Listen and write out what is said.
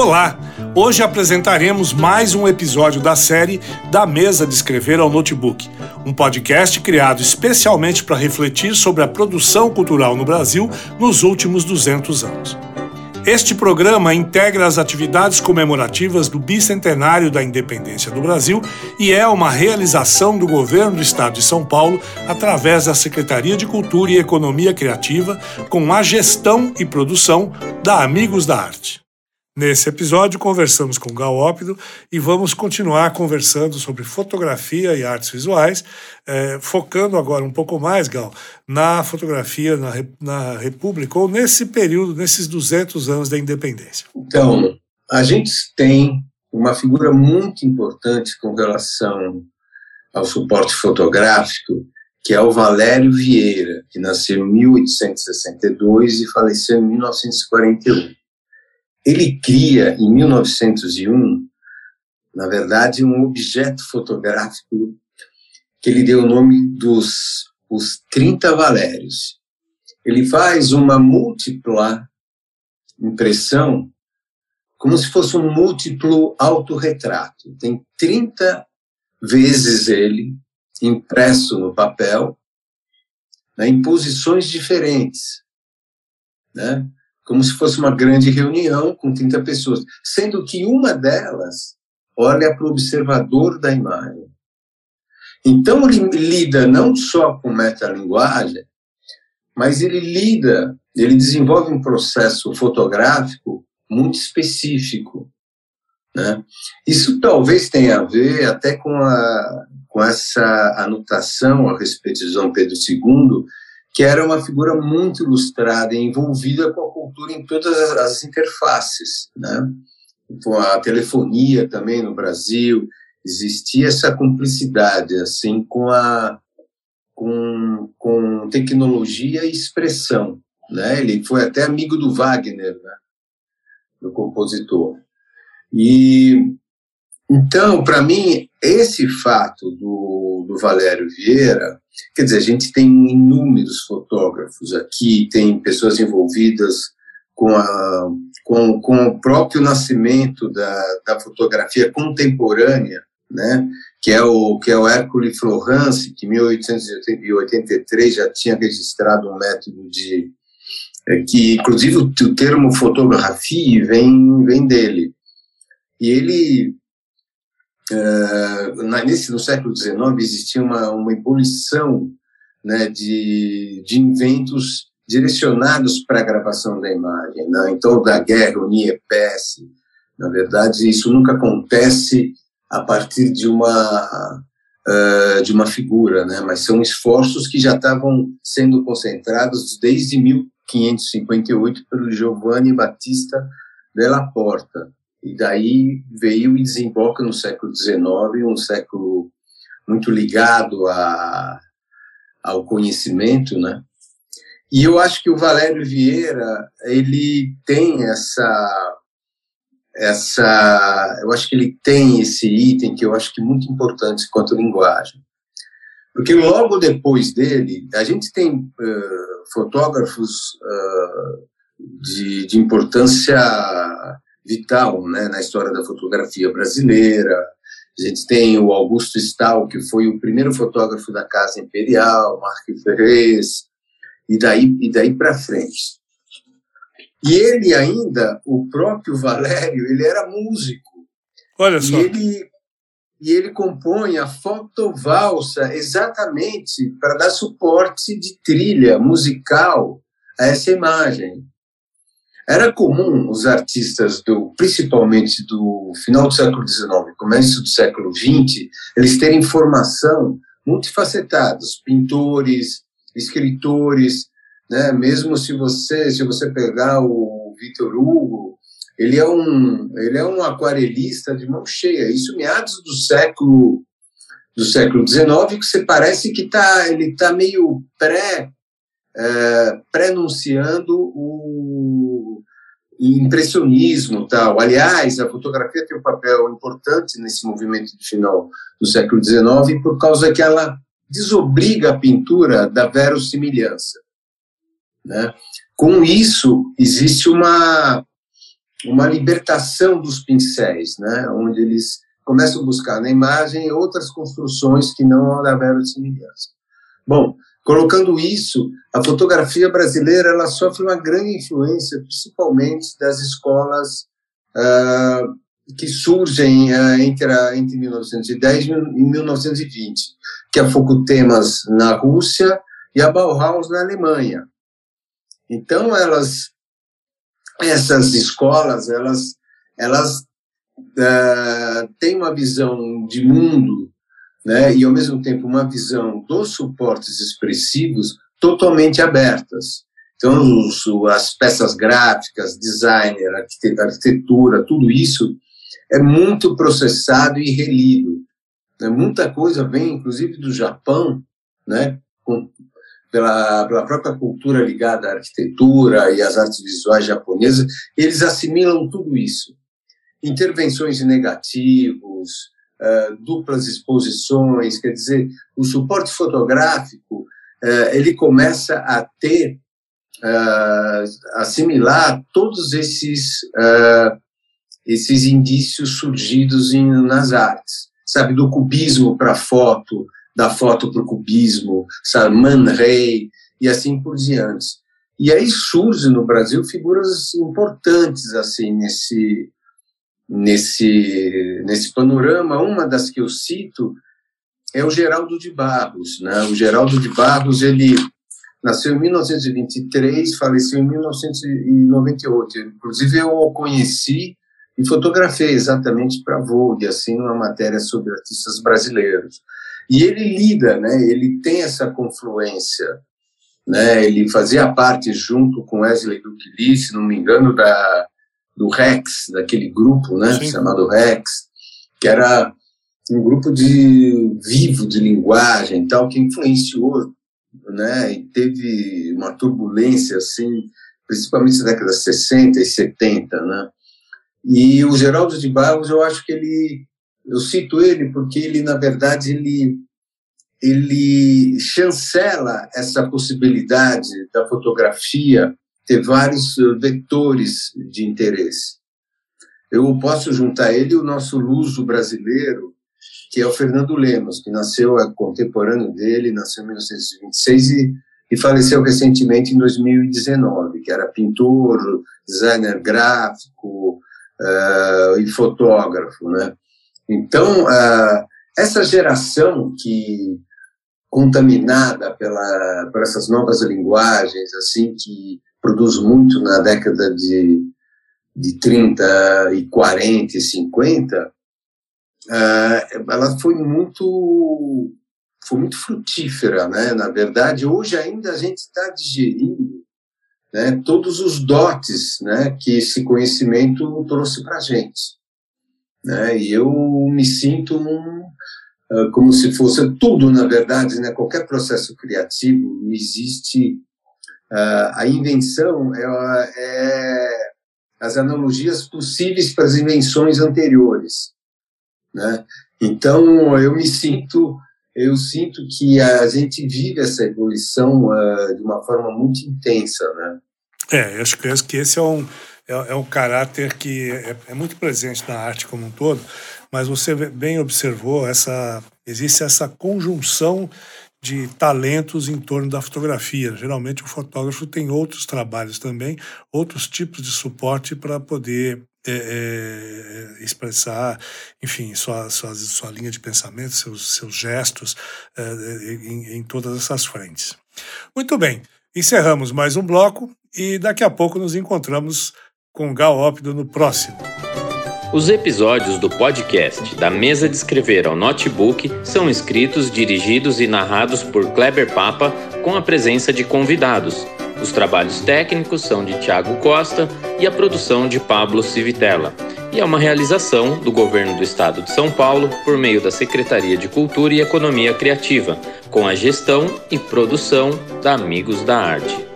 Olá! Hoje apresentaremos mais um episódio da série Da Mesa de Escrever ao Notebook, um podcast criado especialmente para refletir sobre a produção cultural no Brasil nos últimos 200 anos. Este programa integra as atividades comemorativas do bicentenário da independência do Brasil e é uma realização do governo do estado de São Paulo através da Secretaria de Cultura e Economia Criativa, com a gestão e produção da Amigos da Arte. Nesse episódio, conversamos com Gal Ópido e vamos continuar conversando sobre fotografia e artes visuais, é, focando agora um pouco mais, Gal, na fotografia na, na República, ou nesse período, nesses 200 anos da independência. Então, a gente tem uma figura muito importante com relação ao suporte fotográfico, que é o Valério Vieira, que nasceu em 1862 e faleceu em 1941. Ele cria, em 1901, na verdade, um objeto fotográfico que ele deu o nome dos os 30 Valérios. Ele faz uma múltipla impressão, como se fosse um múltiplo autorretrato. Tem 30 vezes ele impresso no papel, né, em posições diferentes. Né? Como se fosse uma grande reunião com 30 pessoas, sendo que uma delas olha para o observador da imagem. Então, ele lida não só com metalinguagem, mas ele lida, ele desenvolve um processo fotográfico muito específico. Né? Isso talvez tenha a ver até com, a, com essa anotação a respeito de João Pedro II, que era uma figura muito ilustrada e envolvida com a cultura em todas as interfaces, né? Com a telefonia também no Brasil, existia essa cumplicidade assim com a com, com tecnologia e expressão, né? Ele foi até amigo do Wagner, né? Do compositor. E então, para mim, esse fato do, do Valério Vieira Quer dizer, a gente tem inúmeros fotógrafos aqui, tem pessoas envolvidas com, a, com, com o próprio nascimento da, da fotografia contemporânea, né? que é o que é o Hércules Florence, que em 1883 já tinha registrado um método de é, que inclusive o, termo fotografia vem vem dele. E ele uh, nesse, no século XIX existia uma, uma ebulição né, de, de inventos direcionados para a gravação da imagem. Né? Então, da guerra, o NIEPS, na verdade, isso nunca acontece a partir de uma uh, de uma figura, né? Mas são esforços que já estavam sendo concentrados desde 1558 pelo Giovanni Battista della Porta. E daí veio e desemboca no século XIX, um século muito ligado a, ao conhecimento, né? E eu acho que o Valério Vieira, ele tem essa essa, eu acho que ele tem esse item que eu acho que é muito importante quanto linguagem. Porque logo depois dele, a gente tem uh, fotógrafos uh, de, de importância vital né, na história da fotografia brasileira. A gente tem o Augusto Stahl, que foi o primeiro fotógrafo da Casa Imperial, Marco Ferrez, e daí, e daí para frente. E ele ainda, o próprio Valério, ele era músico. Olha só. E ele, e ele compõe a fotovalsa exatamente para dar suporte de trilha musical a essa imagem. Era comum os artistas, do, principalmente do final do século XIX, começo do século XX, eles terem formação multifacetados, pintores, escritores, né? Mesmo se você se você pegar o Victor Hugo, ele é um ele é um aquarelista de mão cheia. Isso meados do século do século XIX que você parece que tá ele tá meio pré é, prenunciando o impressionismo tal. Aliás, a fotografia tem um papel importante nesse movimento de final do século XIX por causa que ela desobriga a pintura da verossimilhança. Né? Com isso, existe uma uma libertação dos pincéis, né? onde eles começam a buscar na imagem outras construções que não a verossimilhança. Bom, colocando isso, a fotografia brasileira ela sofre uma grande influência, principalmente das escolas uh, que surgem uh, entre, a, entre 1910 e 1920, que é a Focutemas na Rússia e a Bauhaus na Alemanha. Então, elas, essas escolas, elas, elas uh, têm uma visão de mundo, né, e ao mesmo tempo uma visão dos suportes expressivos totalmente abertas. Então, os, as peças gráficas, designer, arquitetura, tudo isso é muito processado e relido. Né? Muita coisa vem, inclusive, do Japão, né? Com, pela, pela própria cultura ligada à arquitetura e às artes visuais japonesas, eles assimilam tudo isso. Intervenções em negativos, uh, duplas exposições, quer dizer, o suporte fotográfico, uh, ele começa a ter, uh, assimilar todos esses esses indícios surgidos em, nas artes, sabe, do cubismo para foto, da foto para o cubismo, sabe, Man e assim por diante. E aí surge no Brasil figuras importantes assim nesse nesse nesse panorama. Uma das que eu cito é o Geraldo de Barros, né? O Geraldo de Barros ele nasceu em 1923, faleceu em 1998. Inclusive eu o conheci e fotografei exatamente para Vogue, assim, uma matéria sobre artistas brasileiros. E ele lida, né, ele tem essa confluência, né, ele fazia parte, junto com Wesley Duquili, se não me engano, da, do Rex, daquele grupo, né, Sim. chamado Rex, que era um grupo de vivo de linguagem tal que influenciou né e teve uma turbulência assim principalmente na década de 60 e 70 né e o Geraldo de Barros, eu acho que ele, eu cito ele porque ele, na verdade, ele, ele chancela essa possibilidade da fotografia ter vários vetores de interesse. Eu posso juntar ele o nosso luso brasileiro, que é o Fernando Lemos, que nasceu, é contemporâneo dele, nasceu em 1926 e, e faleceu recentemente em 2019, que era pintor, designer gráfico, uh, e fotógrafo, né? Então, uh, essa geração que contaminada pela por essas novas linguagens, assim, que produz muito na década de, de 30 e 40 e 50, uh, ela foi muito foi muito frutífera, né? Na verdade, hoje ainda a gente está digerindo né, todos os dotes né, que esse conhecimento trouxe para a gente. Né, e eu me sinto um, uh, como se fosse tudo, na verdade, né, qualquer processo criativo, existe a invenção, é, é, as analogias possíveis para as invenções anteriores. Né? Então, eu me sinto eu sinto que a gente vive essa evolução uh, de uma forma muito intensa, né? É, acho que, acho que esse é um, é, é um caráter que é, é, muito presente na arte como um todo, mas você bem observou, essa, existe essa conjunção de talentos em torno da fotografia. Geralmente o fotógrafo tem outros trabalhos também, outros tipos de suporte para poder é, é, expressar, enfim, sua, sua, sua linha de pensamento, seus, seus gestos é, em, em todas essas frentes. Muito bem, encerramos mais um bloco e daqui a pouco nos encontramos com Gal no próximo. Os episódios do podcast da Mesa de Escrever ao Notebook são escritos, dirigidos e narrados por Kleber Papa com a presença de convidados os trabalhos técnicos são de Tiago Costa e a produção de Pablo Civitella. E é uma realização do Governo do Estado de São Paulo por meio da Secretaria de Cultura e Economia Criativa, com a gestão e produção da Amigos da Arte.